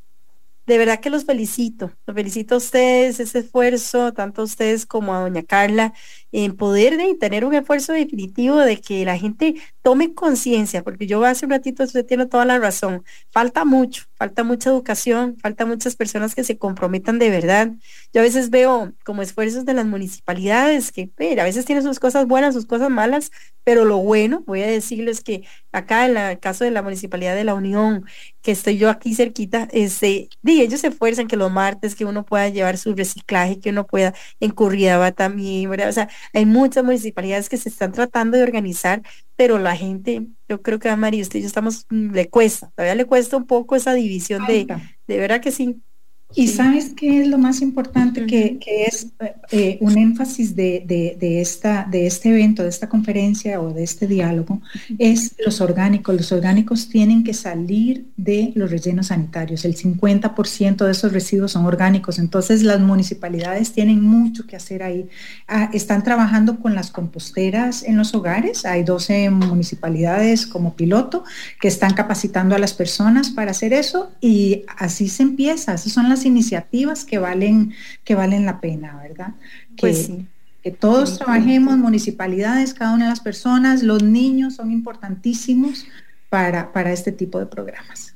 De verdad que los felicito, los felicito a ustedes, ese esfuerzo, tanto a ustedes como a doña Carla, en poder de tener un esfuerzo definitivo de que la gente tome conciencia, porque yo hace un ratito usted tiene toda la razón, falta mucho, falta mucha educación, falta muchas personas que se comprometan de verdad. Yo a veces veo como esfuerzos de las municipalidades que a veces tienen sus cosas buenas, sus cosas malas, pero lo bueno, voy a decirles que acá en el caso de la Municipalidad de la Unión, que estoy yo aquí cerquita, este, ellos se esfuerzan que los martes que uno pueda llevar su reciclaje, que uno pueda en va también. O sea, hay muchas municipalidades que se están tratando de organizar, pero la gente, yo creo que a María, usted y yo estamos, mm, le cuesta, todavía le cuesta un poco esa división de, de verdad que sí, y sabes qué es lo más importante, que, es eh, un énfasis de, esta, de este evento, de esta conferencia o de este diálogo, es los orgánicos. Los orgánicos tienen que salir de los rellenos sanitarios. El 50% de esos residuos son orgánicos. Entonces las municipalidades tienen mucho que hacer ahí. Ah, están trabajando con las composteras en los hogares. Hay 12 municipalidades como piloto que están capacitando a las personas para hacer eso y así se empieza. Esas son las iniciativas que valen, que valen la pena, ¿verdad? Pues que, que todos trabajemos, municipalidades, cada una de las personas, los niños son importantísimos para, para este tipo de programas.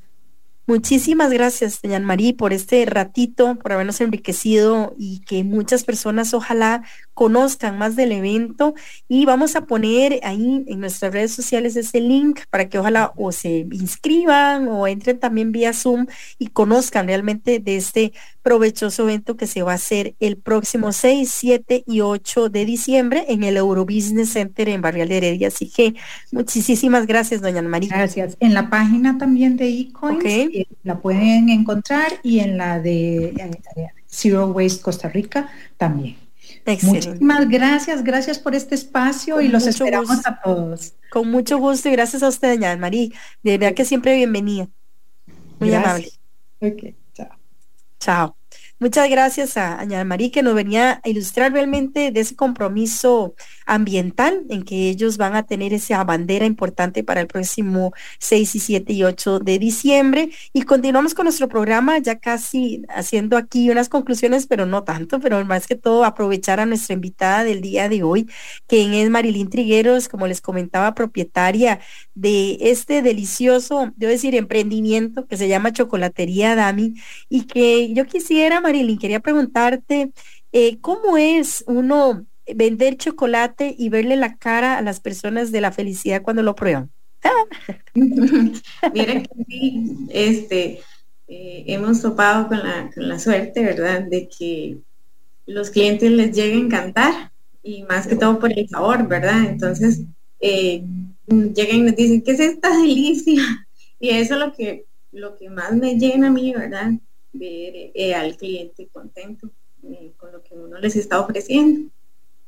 Muchísimas gracias, doña María, por este ratito, por habernos enriquecido y que muchas personas ojalá conozcan más del evento y vamos a poner ahí en nuestras redes sociales ese link para que ojalá o se inscriban o entren también vía Zoom y conozcan realmente de este provechoso evento que se va a hacer el próximo 6, 7 y 8 de diciembre en el Eurobusiness Center en Barrial de Heredia. Así que muchísimas gracias, doña María. Gracias. En la página también de eCoins eh, la pueden encontrar y en la de eh, Zero Waste Costa Rica también. Muchísimas gracias, gracias por este espacio y los esperamos a todos. Con mucho gusto y gracias a usted, doña María. De verdad que siempre bienvenida. Muy amable. Ok, chao. Chao. Muchas gracias a Aña María que nos venía a ilustrar realmente de ese compromiso ambiental en que ellos van a tener esa bandera importante para el próximo 6 y 7 y 8 de diciembre. Y continuamos con nuestro programa ya casi haciendo aquí unas conclusiones, pero no tanto, pero más que todo aprovechar a nuestra invitada del día de hoy, quien es Marilyn Trigueros, como les comentaba, propietaria de este delicioso, debo decir, emprendimiento que se llama Chocolatería Dami y que yo quisiera, quería preguntarte, eh, ¿cómo es uno vender chocolate y verle la cara a las personas de la felicidad cuando lo prueban? Miren que sí, este, eh, hemos topado con la, suerte, ¿verdad? De que los clientes les llegue a encantar y más que todo por el sabor, ¿verdad? Entonces, eh, llegan y nos dicen, ¿qué es esta delicia? Y eso es lo que, lo que más me llena a mí, ¿verdad? Ver eh, al cliente contento eh, con lo que uno les está ofreciendo.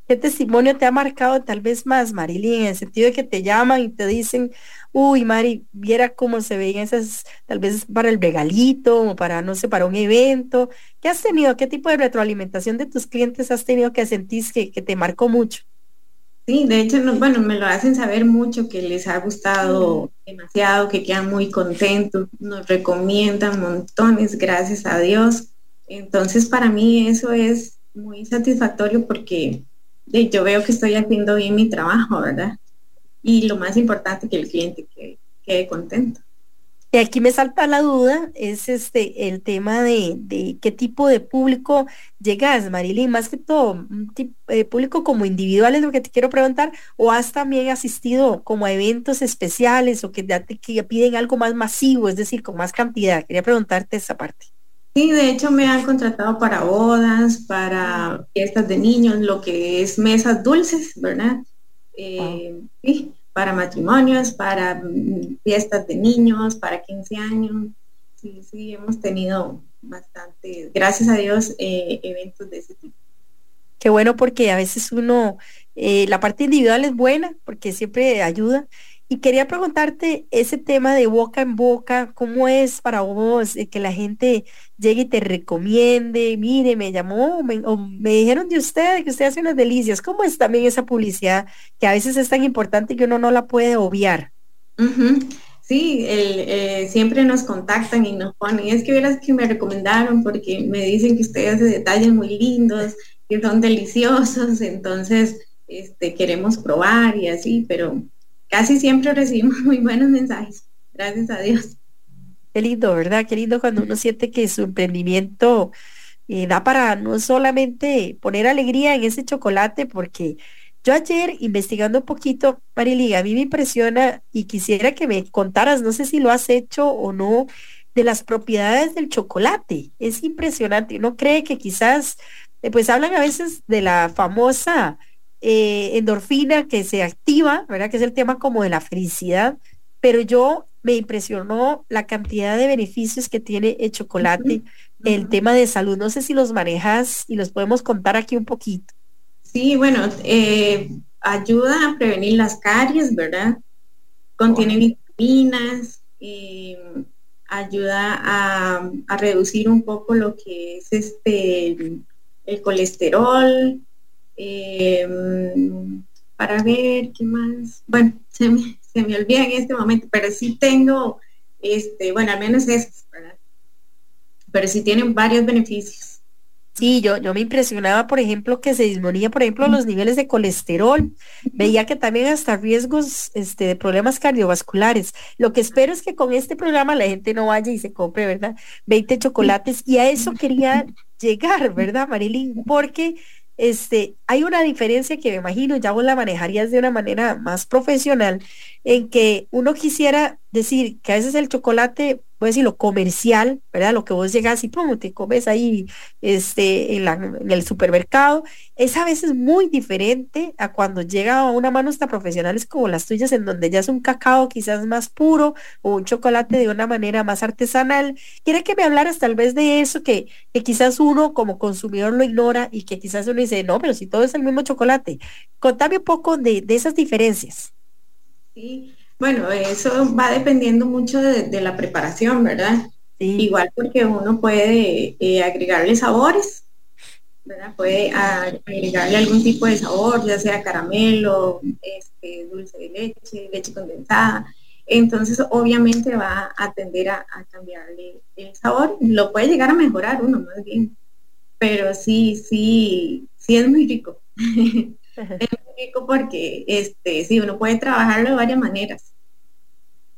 ¿Qué testimonio te ha marcado tal vez más, Marilyn, en el sentido de que te llaman y te dicen, uy, Mari, viera cómo se ven esas, tal vez para el regalito o para, no sé, para un evento? ¿Qué has tenido? ¿Qué tipo de retroalimentación de tus clientes has tenido que sentís que, que te marcó mucho? Sí, de hecho, bueno, me lo hacen saber mucho, que les ha gustado demasiado, que quedan muy contentos, nos recomiendan montones, gracias a Dios. Entonces, para mí eso es muy satisfactorio porque yo veo que estoy haciendo bien mi trabajo, ¿verdad? Y lo más importante, que el cliente quede contento. Y aquí me salta la duda, es este el tema de, qué tipo de público llegas, Marilyn, más que todo, un eh, público como individual es lo que te quiero preguntar, o has también asistido como a eventos especiales o que, que piden algo más masivo, es decir, con más cantidad. Quería preguntarte esa parte. Sí, de hecho me han contratado para bodas, para fiestas de niños, lo que es mesas dulces, ¿verdad? Eh, sí para matrimonios, para mm, fiestas de niños, para 15 años. Sí, sí, hemos tenido bastante, gracias a Dios, eh, eventos de ese tipo. Qué bueno porque a veces uno, eh, la parte individual es buena porque siempre ayuda, y quería preguntarte ese tema de boca en boca, ¿cómo es para vos eh, que la gente llegue y te recomiende? Mire, me llamó, me, o me dijeron de usted que usted hace unas delicias. ¿Cómo es también esa publicidad que a veces es tan importante que uno no la puede obviar? Sí, eh, siempre nos contactan y nos ponen, es que verás que me recomendaron porque me dicen que usted hace detalles muy lindos, que son deliciosos, entonces este, queremos probar y así, pero casi siempre recibimos muy buenos mensajes, gracias a Dios. Qué lindo, ¿verdad? Qué lindo cuando uno siente que su emprendimiento eh, da para no solamente poner alegría en ese chocolate, porque yo ayer investigando un poquito, Mariliga, a mí me impresiona y quisiera que me contaras, no sé si lo has hecho o no, de las propiedades del chocolate. Es impresionante. Uno cree que quizás, eh, pues hablan a veces de la famosa eh, endorfina que se activa, ¿verdad? Que es el tema como de la felicidad, pero yo me impresionó la cantidad de beneficios que tiene el chocolate, el tema de salud. No sé si los manejas y los podemos contar aquí un poquito. Sí, bueno, eh, ayuda a prevenir las caries, ¿verdad? Contiene vitaminas, eh, ayuda a, a, reducir un poco lo que es este el colesterol, Em, para ver qué más. Bueno, se me, se me, olvida en este momento, pero sí tengo, este, bueno, al menos es, ¿verdad? Pero sí tienen varios beneficios. Sí, yo, yo me impresionaba, por ejemplo, que se disminuía, por ejemplo, los niveles de colesterol. Veía que también hasta riesgos este, de problemas cardiovasculares. Lo que espero es que con este programa la gente no vaya y se compre, ¿verdad? 20 chocolates. Y a eso quería llegar, ¿verdad, Marilyn? Porque este, hay una diferencia que me imagino, ya vos la manejarías de una manera más profesional, en que uno quisiera decir que a veces el chocolate puede decir lo comercial, ¿verdad? Lo que vos llegas y pum, te comes ahí este, en, en, el supermercado, es a veces muy diferente a cuando llega a una mano hasta profesionales como las tuyas, en donde ya es un cacao quizás más puro o un chocolate de una manera más artesanal. Quiere que me hablaras tal vez de eso, que, que quizás uno como consumidor lo ignora y que quizás uno dice, no, pero si todo es el mismo chocolate. Contame un poco de, de esas diferencias. Sí, bueno, eso va dependiendo mucho de, la preparación, ¿verdad? Igual porque uno puede eh, agregarle sabores, ¿verdad? Puede agregarle algún tipo de sabor, ya sea caramelo, este, dulce de leche, leche condensada. Entonces, obviamente va a tender a, cambiarle el sabor. Lo puede llegar a mejorar uno más bien. Pero sí, sí, sí es muy rico. porque este, sí, uno puede trabajarlo de varias maneras.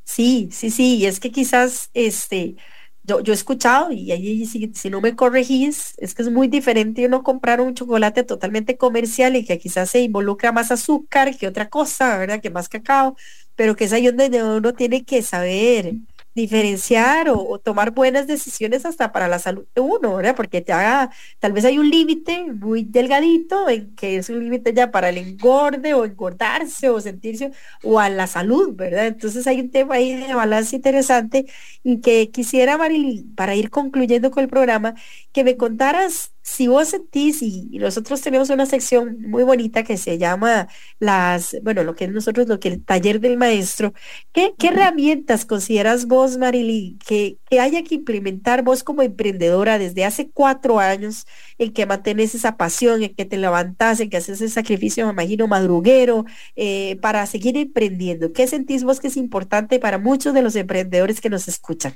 Sí, sí, sí, y es que quizás este, yo, yo he escuchado, y ahí si, si, no me corregís, es que es muy diferente uno comprar un chocolate totalmente comercial y que quizás se involucra más azúcar que otra cosa, ¿verdad? Que más cacao, pero que es ahí donde uno tiene que saber diferenciar o, tomar buenas decisiones hasta para la salud de uno, ¿verdad? Porque ya tal vez hay un límite muy delgadito en que es un límite ya para el engorde o engordarse o sentirse o a la salud, ¿verdad? Entonces hay un tema ahí de balance interesante y que quisiera, Marilyn, para ir concluyendo con el programa, que me contaras si vos sentís, y, nosotros tenemos una sección muy bonita que se llama las, bueno, lo que es nosotros, lo que el taller del maestro, ¿qué, qué herramientas consideras vos, Marily, que, que, haya que implementar vos como emprendedora desde hace cuatro años en que mantienes esa pasión, en que te levantás, en que haces ese sacrificio, me imagino, madruguero, eh, para seguir emprendiendo? ¿Qué sentís vos que es importante para muchos de los emprendedores que nos escuchan?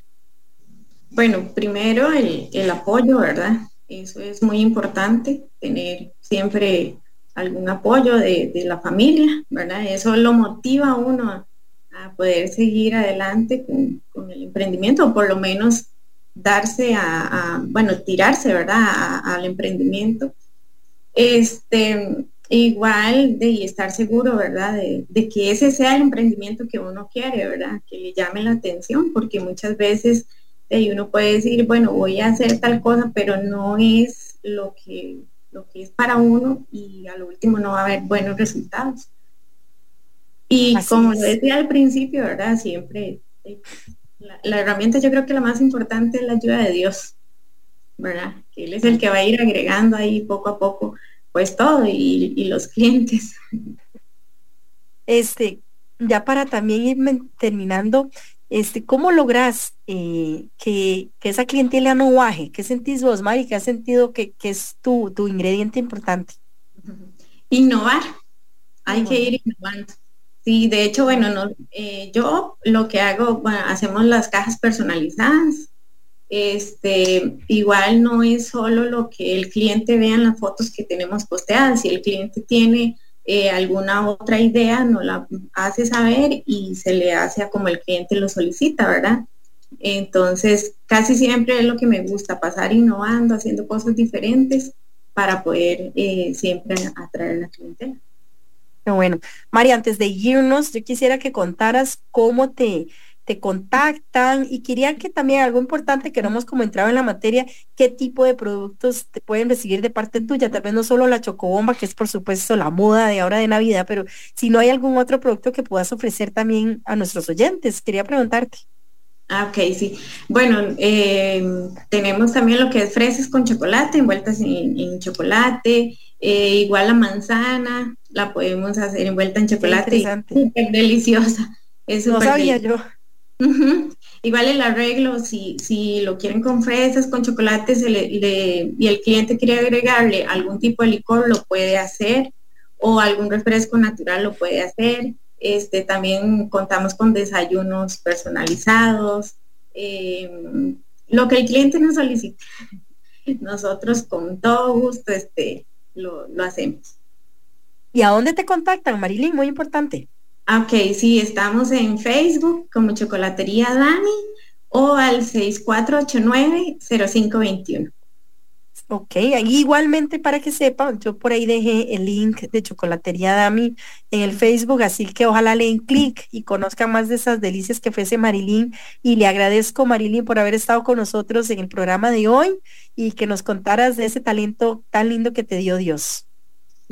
Bueno, primero el, el apoyo, ¿verdad? Eso es muy importante, tener siempre algún apoyo de, la familia, ¿verdad? Eso lo motiva a uno a, poder seguir adelante con, el emprendimiento, o por lo menos darse a, bueno, tirarse, ¿verdad? al emprendimiento. Este, igual de estar seguro, ¿verdad? De, que ese sea el emprendimiento que uno quiere, ¿verdad? Que le llame la atención, porque muchas veces uno puede decir, bueno, voy a hacer tal cosa, pero no es lo que, lo que es para uno y a lo último no va a haber buenos resultados. Y como lo decía al principio, ¿verdad? Siempre eh, la, la, herramienta yo creo que la más importante es la ayuda de Dios, ¿verdad? Que Él es el que va a ir agregando ahí poco a poco pues todo y, los clientes. Este, ya para también ir terminando, este, ¿cómo logras eh, que, esa clientela no baje? ¿Qué sentís vos, Mari? ¿Qué has sentido que, es tu, tu, ingrediente importante? Innovar. Hay que ir innovando. Sí, de hecho, bueno, no, eh, yo lo que hago, bueno, hacemos las cajas personalizadas, este, igual no es solo lo que el cliente vea en las fotos que tenemos posteadas, si el cliente tiene eh, alguna otra idea, nos la hace saber y se le hace a como el cliente lo solicita, ¿verdad? Entonces, casi siempre es lo que me gusta, pasar innovando, haciendo cosas diferentes para poder eh, siempre atraer a la clientela. Bueno, María, antes de irnos, yo quisiera que contaras cómo te, te contactan y querían que también algo importante que no hemos como entrado en la materia, qué tipo de productos te pueden recibir de parte tuya, tal vez no solo la chocobomba, que es por supuesto la moda de ahora de Navidad, pero si no hay algún otro producto que puedas ofrecer también a nuestros oyentes, quería preguntarte. Ah, ok, sí. Bueno, em, tenemos también lo que es fresas con chocolate, envueltas en, chocolate, eh, igual la manzana, la podemos hacer envuelta en chocolate, súper deliciosa. Es no sabía yo. Igual el arreglo, si, si lo quieren con fresas, con chocolate y el cliente quiere agregarle algún tipo de licor, lo puede hacer, o algún refresco natural lo puede hacer. Este, también contamos con desayunos personalizados, em, lo que el cliente nos solicita. Nosotros con todo gusto este, lo, lo hacemos. ¿Y a dónde te contactan, Marilyn? Muy importante. Ok, sí, estamos en Facebook como Chocolatería Dani o al 6489-0521. Ok, igualmente para que sepan, yo por ahí dejé el link de Chocolatería Dami en el Facebook, así que ojalá le den clic y conozcan más de esas delicias que ofrece Marilyn. Y le agradezco, Marilyn, por haber estado con nosotros en el programa de hoy y que nos contaras de ese talento tan lindo que te dio Dios.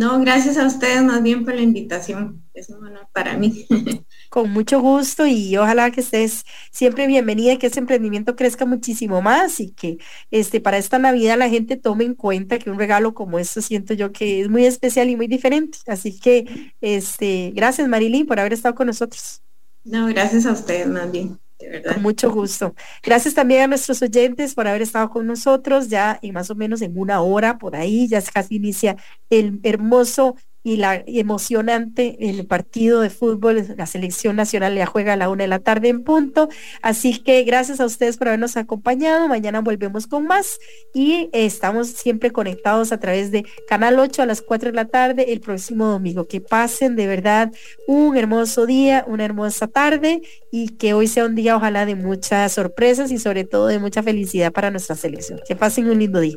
No, gracias a ustedes más bien por la invitación. Es un honor para mí. Con mucho gusto y ojalá que estés siempre bienvenida y que ese emprendimiento crezca muchísimo más y que este para esta Navidad la gente tome en cuenta que un regalo como esto siento yo que es muy especial y muy diferente. Así que este, gracias Marilyn por haber estado con nosotros. No, gracias a ustedes más bien. Con mucho gusto. Gracias también a nuestros oyentes por haber estado con nosotros ya y más o menos en una hora por ahí, ya casi inicia el hermoso y la emocionante el partido de fútbol, la selección nacional ya juega a la una de la tarde en punto. Así que gracias a ustedes por habernos acompañado. Mañana volvemos con más y estamos siempre conectados a través de Canal 8 a las 4 de la tarde el próximo domingo. Que pasen de verdad un hermoso día, una hermosa tarde y que hoy sea un día ojalá de muchas sorpresas y sobre todo de mucha felicidad para nuestra selección. Que pasen un lindo día.